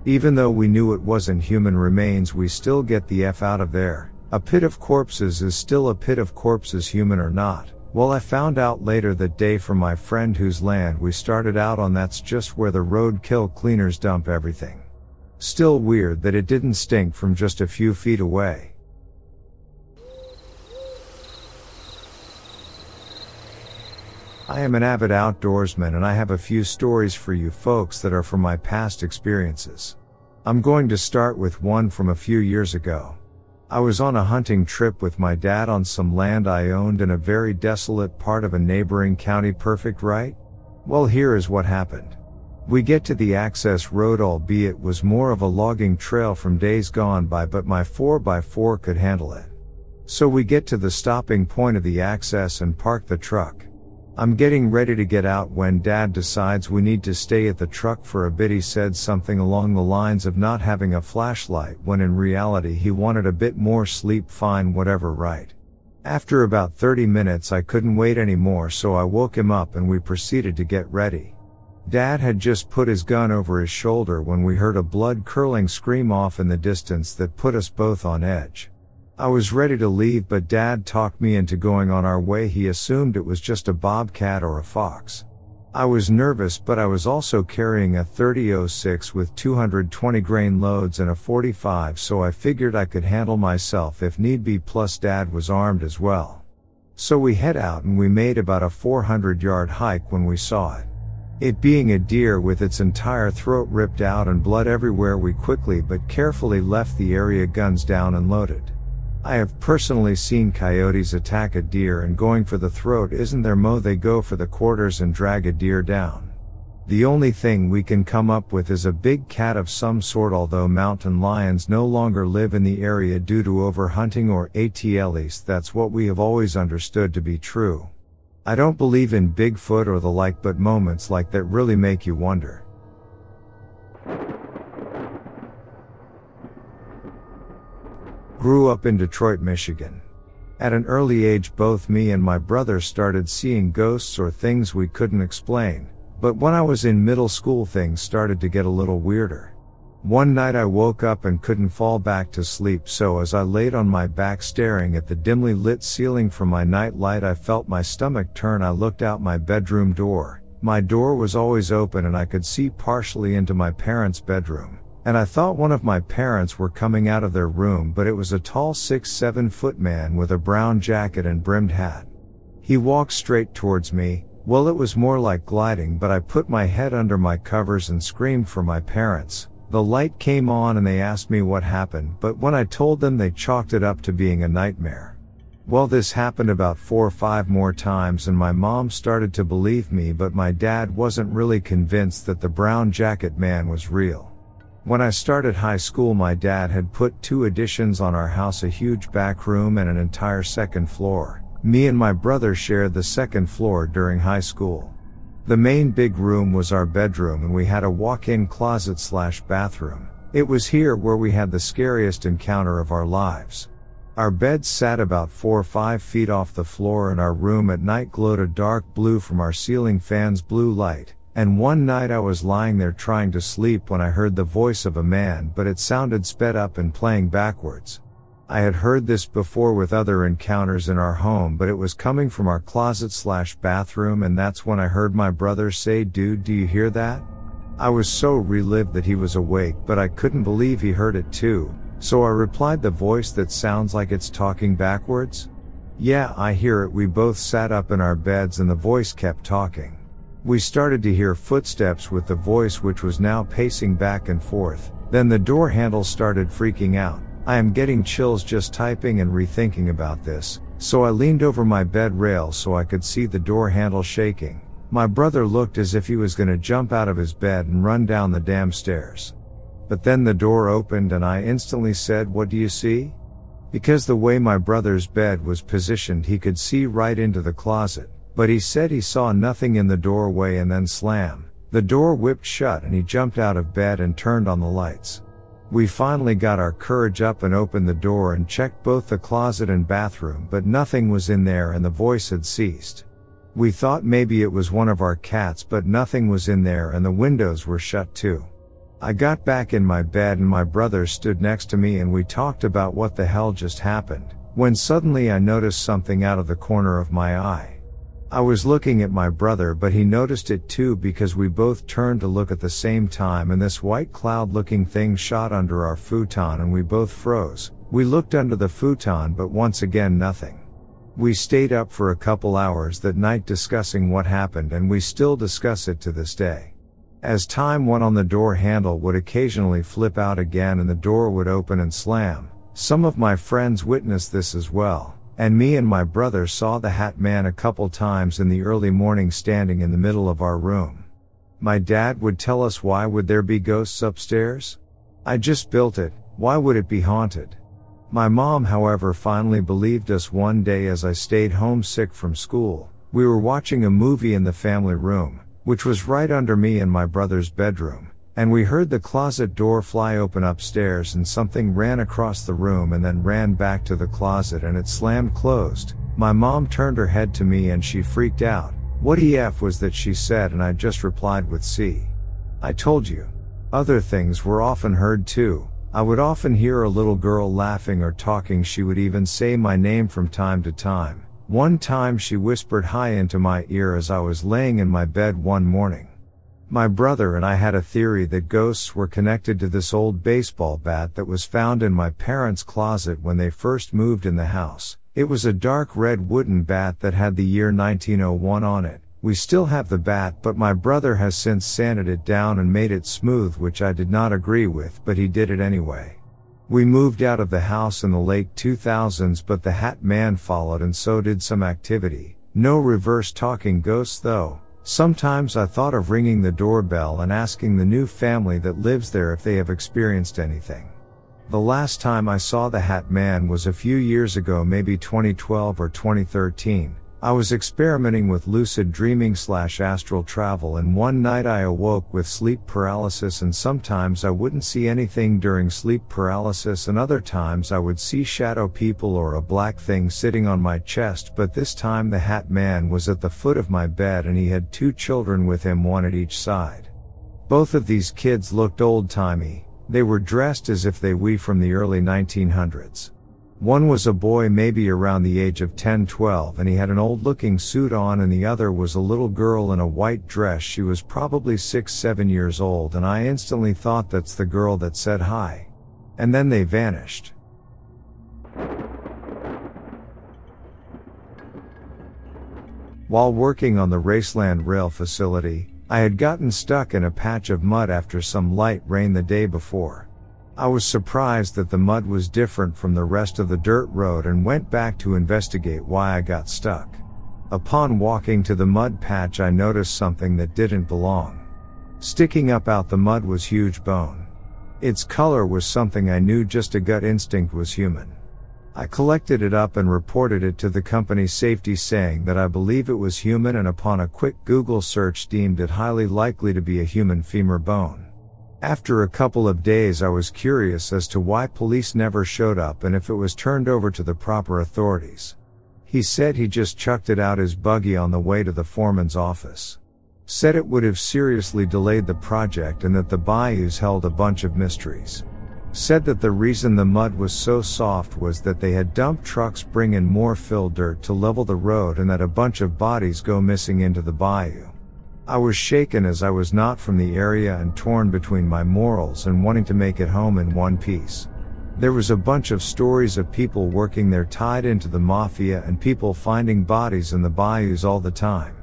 Speaker 2: Even though we knew it wasn't human remains, we still get the F out of there. A pit of corpses is still a pit of corpses human or not. Well, I found out later that day from my friend whose land we started out on that's just where the roadkill cleaners dump everything. Still weird that it didn't stink from just a few feet away. I am an avid outdoorsman and I have a few stories for you folks that are from my past experiences. I'm going to start with one from a few years ago. I was on a hunting trip with my dad on some land I owned in a very desolate part of a neighboring county perfect right? Well here is what happened. We get to the access road albeit was more of a logging trail from days gone by but my 4x4 could handle it. So we get to the stopping point of the access and park the truck. I'm getting ready to get out when dad decides we need to stay at the truck for a bit. He said something along the lines of not having a flashlight when in reality he wanted a bit more sleep fine whatever right. After about 30 minutes I couldn't wait anymore so I woke him up and we proceeded to get ready. Dad had just put his gun over his shoulder when we heard a blood curling scream off in the distance that put us both on edge. I was ready to leave but dad talked me into going on our way. He assumed it was just a bobcat or a fox. I was nervous but I was also carrying a 3006 with 220 grain loads and a 45 so I figured I could handle myself if need be plus dad was armed as well. So we head out and we made about a 400 yard hike when we saw it. It being a deer with its entire throat ripped out and blood everywhere we quickly but carefully left the area guns down and loaded. I have personally seen coyotes attack a deer and going for the throat isn't their mo they go for the quarters and drag a deer down. The only thing we can come up with is a big cat of some sort although mountain lions no longer live in the area due to overhunting or at least that's what we have always understood to be true. I don't believe in Bigfoot or the like, but moments like that really make you wonder. Grew up in Detroit, Michigan. At an early age, both me and my brother started seeing ghosts or things we couldn't explain. But when I was in middle school, things started to get a little weirder. One night I woke up and couldn't fall back to sleep so as I laid on my back staring at the dimly lit ceiling from my night light I felt my stomach turn I looked out my bedroom door. My door was always open and I could see partially into my parents' bedroom. And I thought one of my parents were coming out of their room but it was a tall 6-7 foot man with a brown jacket and brimmed hat. He walked straight towards me, well it was more like gliding but I put my head under my covers and screamed for my parents. The light came on and they asked me what happened, but when I told them they chalked it up to being a nightmare. Well, this happened about four or five more times and my mom started to believe me, but my dad wasn't really convinced that the brown jacket man was real. When I started high school, my dad had put two additions on our house, a huge back room and an entire second floor. Me and my brother shared the second floor during high school. The main big room was our bedroom and we had a walk-in closet slash bathroom. It was here where we had the scariest encounter of our lives. Our beds sat about four or five feet off the floor and our room at night glowed a dark blue from our ceiling fan's blue light. And one night I was lying there trying to sleep when I heard the voice of a man but it sounded sped up and playing backwards. I had heard this before with other encounters in our home, but it was coming from our closet slash bathroom, and that's when I heard my brother say, Dude, do you hear that? I was so relived that he was awake, but I couldn't believe he heard it too, so I replied, The voice that sounds like it's talking backwards? Yeah, I hear it. We both sat up in our beds and the voice kept talking. We started to hear footsteps with the voice which was now pacing back and forth. Then the door handle started freaking out. I am getting chills just typing and rethinking about this, so I leaned over my bed rail so I could see the door handle shaking. My brother looked as if he was gonna jump out of his bed and run down the damn stairs. But then the door opened and I instantly said, what do you see? Because the way my brother's bed was positioned he could see right into the closet, but he said he saw nothing in the doorway and then slam. The door whipped shut and he jumped out of bed and turned on the lights. We finally got our courage up and opened the door and checked both the closet and bathroom, but nothing was in there and the voice had ceased. We thought maybe it was one of our cats, but nothing was in there and the windows were shut too. I got back in my bed and my brother stood next to me and we talked about what the hell just happened, when suddenly I noticed something out of the corner of my eye. I was looking at my brother, but he noticed it too because we both turned to look at the same time and this white cloud looking thing shot under our futon and we both froze. We looked under the futon, but once again nothing. We stayed up for a couple hours that night discussing what happened and we still discuss it to this day. As time went on the door handle would occasionally flip out again and the door would open and slam. Some of my friends witnessed this as well, and me and my brother saw the Hat Man a couple times in the early morning standing in the middle of our room. My dad would tell us why would there be ghosts upstairs? I just built it, why would it be haunted? My mom, however, finally believed us one day as I stayed homesick from school. We were watching a movie in the family room, which was right under me and my brother's bedroom, and we heard the closet door fly open upstairs and something ran across the room and then ran back to the closet and it slammed closed. My mom turned her head to me and she freaked out. What EF was that she said and I just replied with C. I told you. Other things were often heard too. I would often hear a little girl laughing or talking. She would even say my name from time to time. One time she whispered hi into my ear as I was laying in my bed one morning. My brother and I had a theory that ghosts were connected to this old baseball bat that was found in my parents' closet when they first moved in the house. It was a dark red wooden bat that had the year 1901 on it. We still have the bat, but my brother has since sanded it down and made it smooth, which I did not agree with, but he did it anyway. We moved out of the house in the late 2000s, but the Hat Man followed and so did some activity. No reverse talking ghosts though. Sometimes I thought of ringing the doorbell and asking the new family that lives there if they have experienced anything. The last time I saw the Hat Man was a few years ago, maybe 2012 or 2013. I was experimenting with lucid dreaming slash astral travel and one night I awoke with sleep paralysis and sometimes I wouldn't see anything during sleep paralysis and other times I would see shadow people or a black thing sitting on my chest but this time the Hat Man was at the foot of my bed and he had two children with him one at each side. Both of these kids looked old timey, they were dressed as if they were from the early 1900s. One was a boy maybe around the age of 10 12 and he had an old looking suit on and the other was a little girl in a white dress she was probably 6 7 years old and I instantly thought that's the girl that said hi. And then they vanished. While working on the Raceland rail facility, I had gotten stuck in a patch of mud after some light rain the day before. I was surprised that the mud was different from the rest of the dirt road and went back to investigate why I got stuck. Upon walking to the mud patch I noticed something that didn't belong. Sticking up out the mud was huge bone. Its color was something I knew just a gut instinct was human. I collected it up and reported it to the company's safety saying that I believe it was human and upon a quick Google search deemed it highly likely to be a human femur bone. After a couple of days I was curious as to why police never showed up and if it was turned over to the proper authorities. He said he just chucked it out his buggy on the way to the foreman's office. Said it would have seriously delayed the project and that the bayous held a bunch of mysteries said that the reason the mud was so soft was that they had dump trucks bring in more fill dirt to level the road and that a bunch of bodies go missing into the bayou. I was shaken as I was not from the area and torn between my morals and wanting to make it home in one piece. There was a bunch of stories of people working there tied into the mafia and people finding bodies in the bayous all the time.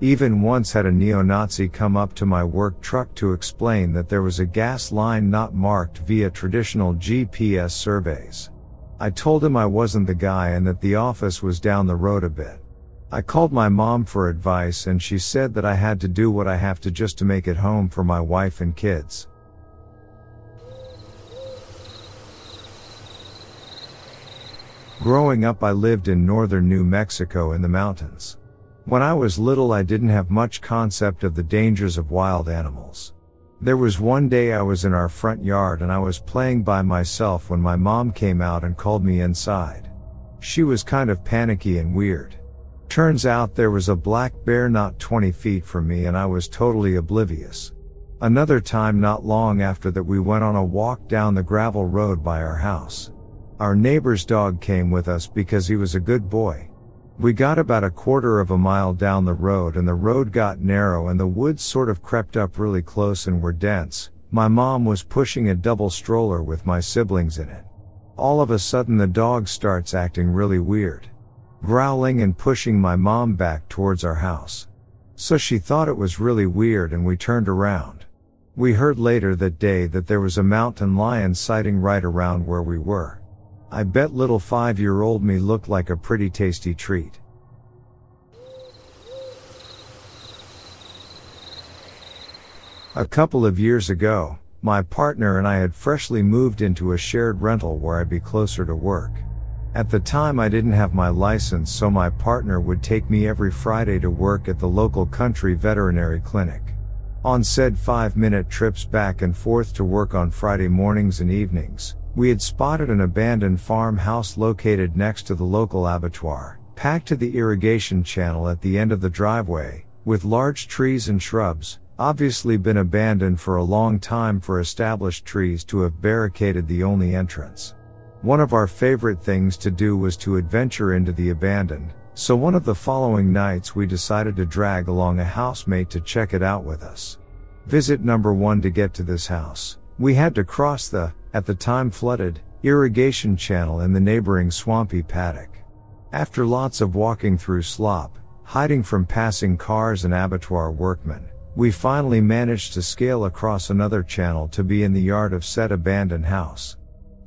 Speaker 2: Even once had a neo-Nazi come up to my work truck to explain that there was a gas line not marked via traditional GPS surveys. I told him I wasn't the guy and that the office was down the road a bit. I called my mom for advice and she said that I had to do what I have to just to make it home for my wife and kids. Growing up I lived in northern New Mexico in the mountains. When I was little I didn't have much concept of the dangers of wild animals. There was one day I was in our front yard and I was playing by myself when my mom came out and called me inside. She was kind of panicky and weird. Turns out there was a black bear not 20 feet from me and I was totally oblivious. Another time not long after that we went on a walk down the gravel road by our house. Our neighbor's dog came with us because he was a good boy. We got about a quarter of a mile down the road and the road got narrow and the woods sort of crept up really close and were dense. My mom was pushing a double stroller with my siblings in it. All of a sudden the dog starts acting really weird. Growling and pushing my mom back towards our house. So she thought it was really weird and we turned around. We heard later that day that there was a mountain lion sighting right around where we were. I bet little five year old me looked like a pretty tasty treat. A couple of years ago, my partner and I had freshly moved into a shared rental where I'd be closer to work. At the time I didn't have my license so my partner would take me every Friday to work at the local country veterinary clinic. On said five minute trips back and forth to work on Friday mornings and evenings, we had spotted an abandoned farmhouse located next to the local abattoir, packed to the irrigation channel at the end of the driveway, with large trees and shrubs, obviously been abandoned for a long time for established trees to have barricaded the only entrance. One of our favorite things to do was to adventure into the abandoned, so one of the following nights we decided to drag along a housemate to check it out with us. Visit number one to get to this house. We had to cross the, at the time flooded, irrigation channel in the neighboring swampy paddock. After lots of walking through slop, hiding from passing cars and abattoir workmen, we finally managed to scale across another channel to be in the yard of said abandoned house.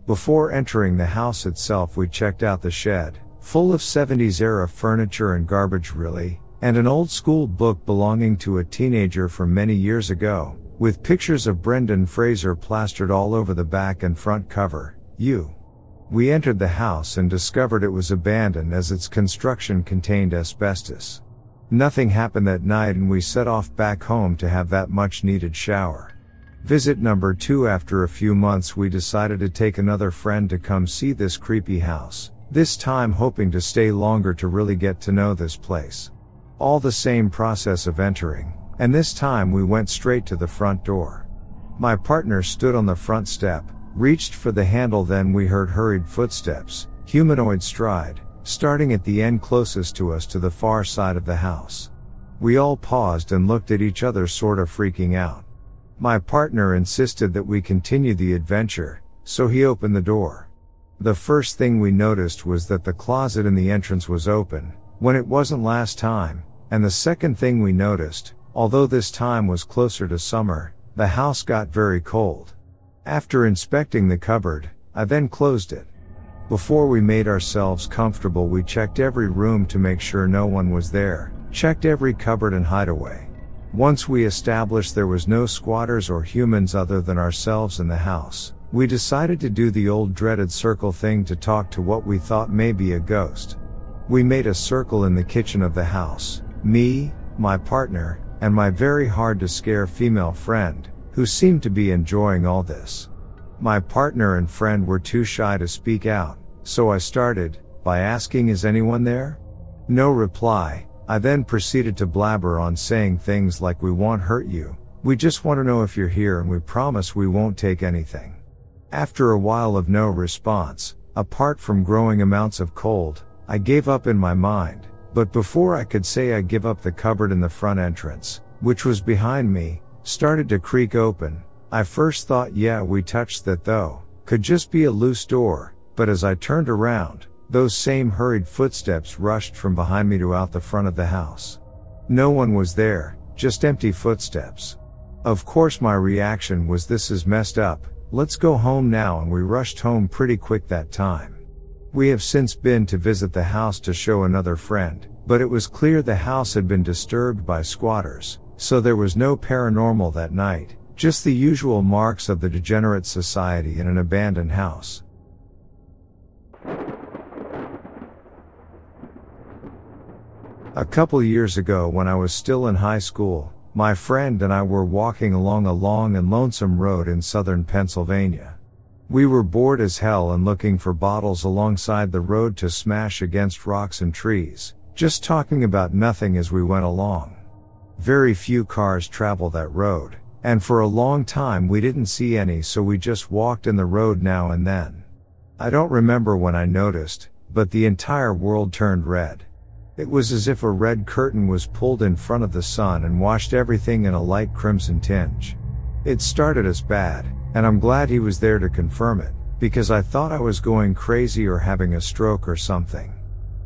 Speaker 2: Before entering the house itself we checked out the shed, full of 70s era furniture and garbage really, and an old school book belonging to a teenager from many years ago, with pictures of Brendan Fraser plastered all over the back and front cover, you. We entered the house and discovered it was abandoned as its construction contained asbestos. Nothing happened that night and we set off back home to have that much needed shower. Visit number two after a few months we decided to take another friend to come see this creepy house, this time hoping to stay longer to really get to know this place. All the same process of entering, and this time we went straight to the front door. My partner stood on the front step, reached for the handle then we heard hurried footsteps, humanoid stride, starting at the end closest to us to the far side of the house. We all paused and looked at each other sort of freaking out. My partner insisted that we continue the adventure, so he opened the door. The first thing we noticed was that the closet in the entrance was open, when it wasn't last time, and the second thing we noticed, although this time was closer to summer, the house got very cold. After inspecting the cupboard, I then closed it. Before we made ourselves comfortable we checked every room to make sure no one was there, checked every cupboard and hideaway. Once we established there was no squatters or humans other than ourselves in the house, we decided to do the old dreaded circle thing to talk to what we thought may be a ghost. We made a circle in the kitchen of the house, me, my partner, and my very hard to scare female friend, who seemed to be enjoying all this. My partner and friend were too shy to speak out, so I started, by asking is anyone there? No reply, I then proceeded to blabber on saying things like we won't hurt you. We just want to know if you're here and we promise we won't take anything. After a while of no response, apart from growing amounts of cold, I gave up in my mind, but before I could say I give up the cupboard in the front entrance, which was behind me, started to creak open. I first thought yeah we touched that though, could just be a loose door, but as I turned around, those same hurried footsteps rushed from behind me to out the front of the house. No one was there, just empty footsteps. Of course my reaction was this is messed up, let's go home now and we rushed home pretty quick that time. We have since been to visit the house to show another friend, but it was clear the house had been disturbed by squatters, so there was no paranormal that night, just the usual marks of the degenerate society in an abandoned house. A couple years ago when I was still in high school, my friend and I were walking along a long and lonesome road in southern Pennsylvania. We were bored as hell and looking for bottles alongside the road to smash against rocks and trees, just talking about nothing as we went along. Very few cars travel that road, and for a long time we didn't see any so we just walked in the road now and then. I don't remember when I noticed, but the entire world turned red. It was as if a red curtain was pulled in front of the sun and washed everything in a light crimson tinge. It started as bad, and I'm glad he was there to confirm it, because I thought I was going crazy or having a stroke or something.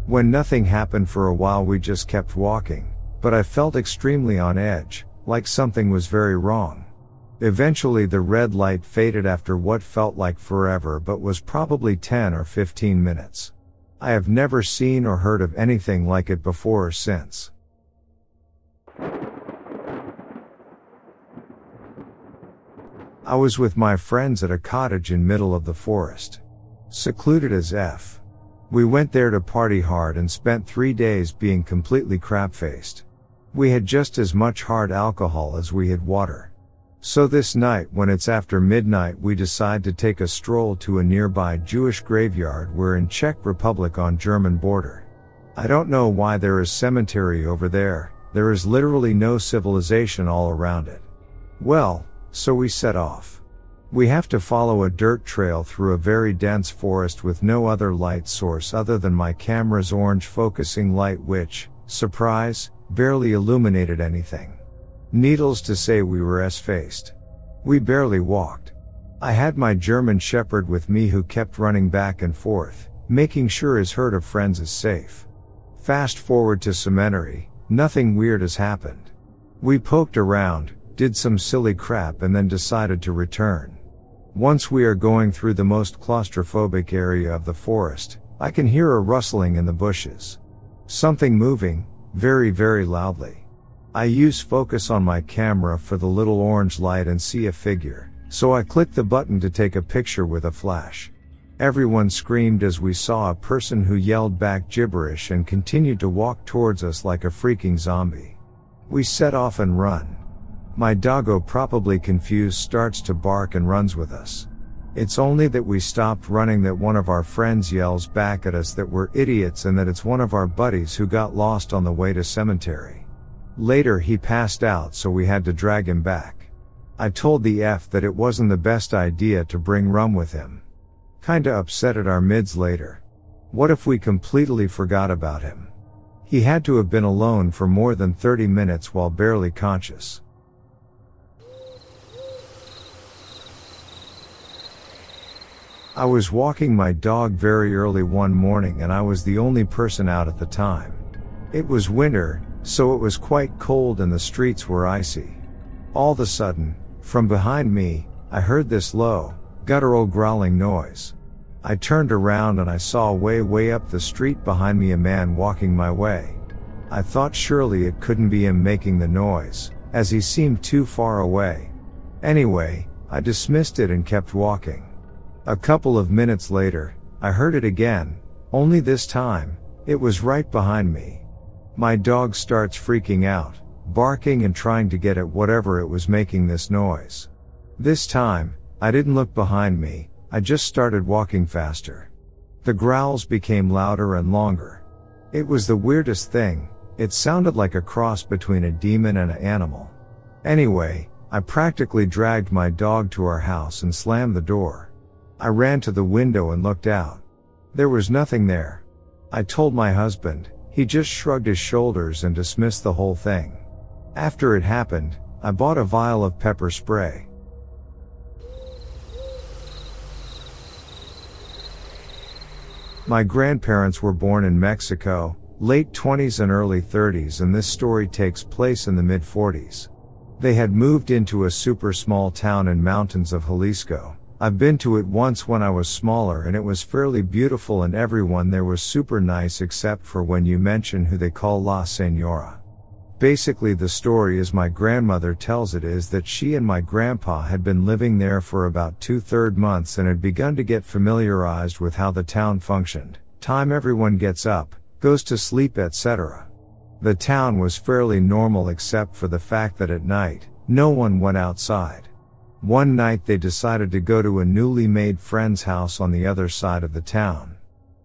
Speaker 2: When nothing happened for a while we just kept walking, but I felt extremely on edge, like something was very wrong. Eventually the red light faded after what felt like forever but was probably 10 or 15 minutes. I have never seen or heard of anything like it before or since. I was with my friends at a cottage in middle of the forest. Secluded as F. We went there to party hard and spent three days being completely crap faced. We had just as much hard alcohol as we had water. So this night when it's after midnight we decide to take a stroll to a nearby Jewish graveyard we're in Czech Republic on German border. I don't know why there is cemetery over there, there is literally no civilization all around it. Well, so we set off. We have to follow a dirt trail through a very dense forest with no other light source other than my camera's orange focusing light which, surprise, barely illuminated anything. Needles to say we were S-faced. We barely walked. I had my German Shepherd with me who kept running back and forth, making sure his herd of friends is safe. Fast forward to cemetery, nothing weird has happened. We poked around, did some silly crap and then decided to return. Once we are going through the most claustrophobic area of the forest, I can hear a rustling in the bushes. Something moving, very very loudly. I use focus on my camera for the little orange light and see a figure, so I click the button to take a picture with a flash. Everyone screamed as we saw a person who yelled back gibberish and continued to walk towards us like a freaking zombie. We set off and run. My doggo probably confused starts to bark and runs with us. It's only that we stopped running that one of our friends yells back at us that we're idiots and that it's one of our buddies who got lost on the way to cemetery. Later he passed out so we had to drag him back. I told the F that it wasn't the best idea to bring rum with him. Kinda upset at our mids later. What if we completely forgot about him? He had to have been alone for more than 30 minutes while barely conscious. I was walking my dog very early one morning and I was the only person out at the time. It was winter, so it was quite cold and the streets were icy. All of a sudden, from behind me, I heard this low, guttural growling noise. I turned around and I saw way way up the street behind me a man walking my way. I thought surely it couldn't be him making the noise, as he seemed too far away. Anyway, I dismissed it and kept walking. A couple of minutes later, I heard it again, only this time, it was right behind me. My dog starts freaking out, barking and trying to get at whatever it was making this noise. This time, I didn't look behind me, I just started walking faster. The growls became louder and longer. It was the weirdest thing, it sounded like a cross between a demon and an animal. Anyway, I practically dragged my dog to our house and slammed the door. I ran to the window and looked out. There was nothing there. I told my husband, he just shrugged his shoulders and dismissed the whole thing. After it happened, I bought a vial of pepper spray. My grandparents were born in Mexico, late 20s and early 30s and this story takes place in the mid 40s. They had moved into a super small town in mountains of Jalisco. I've been to it once when I was smaller and it was fairly beautiful and everyone there was super nice except for when you mention who they call La Senora. Basically the story as my grandmother tells it is that she and my grandpa had been living there for about two third months and had begun to get familiarized with how the town functioned. Time everyone gets up, goes to sleep etc. The town was fairly normal except for the fact that at night, no one went outside. One night they decided to go to a newly made friend's house on the other side of the town.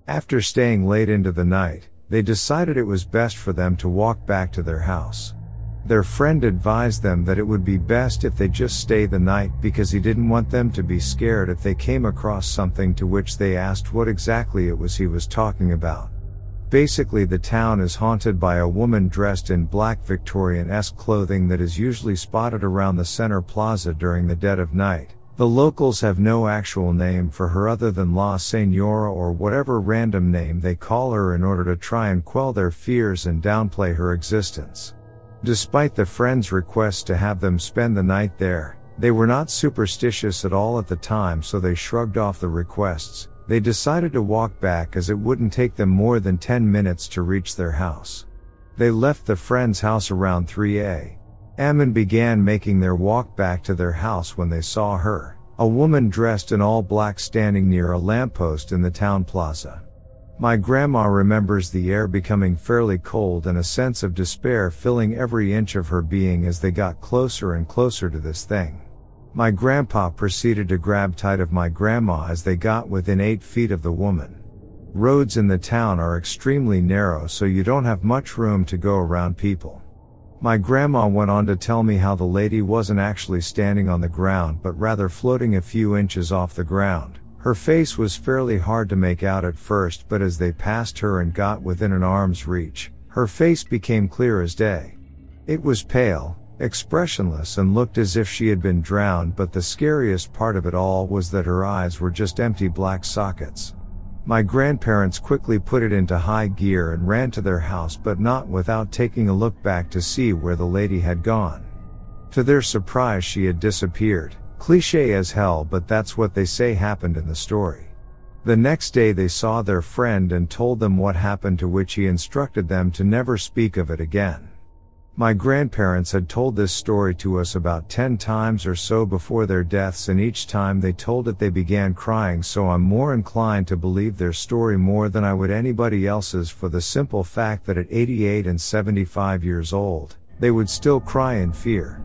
Speaker 2: After staying late into the night, they decided it was best for them to walk back to their house. Their friend advised them that it would be best if they just stay the night because he didn't want them to be scared if they came across something to which they asked what exactly it was he was talking about. Basically the town is haunted by a woman dressed in black Victorian-esque clothing that is usually spotted around the center plaza during the dead of night. The locals have no actual name for her other than La Senora or whatever random name they call her in order to try and quell their fears and downplay her existence. Despite the friend's request to have them spend the night there, They were not superstitious at all at the time so they shrugged off the requests, they decided to walk back as it wouldn't take them more than 10 minutes to reach their house. They left the friend's house around 3 a.m. and began making their walk back to their house when they saw her, a woman dressed in all black standing near a lamppost in the town plaza. My grandma remembers the air becoming fairly cold and a sense of despair filling every inch of her being as they got closer and closer to this thing. My grandpa proceeded to grab tight of my grandma as they got within eight feet of the woman. Roads in the town are extremely narrow so you don't have much room to go around people. My grandma went on to tell me how the lady wasn't actually standing on the ground but rather floating a few inches off the ground. Her face was fairly hard to make out at first but as they passed her and got within an arm's reach, her face became clear as day. It was pale, expressionless and looked as if she had been drowned but the scariest part of it all was that her eyes were just empty black sockets. My grandparents quickly put it into high gear and ran to their house but not without taking a look back to see where the lady had gone. To their surprise she had disappeared, cliche as hell but that's what they say happened in the story. The next day they saw their friend and told them what happened to which he instructed them to never speak of it again. My grandparents had told this story to us about 10 times or so before their deaths and each time they told it they began crying so I'm more inclined to believe their story more than I would anybody else's for the simple fact that at 88 and 75 years old, they would still cry in fear.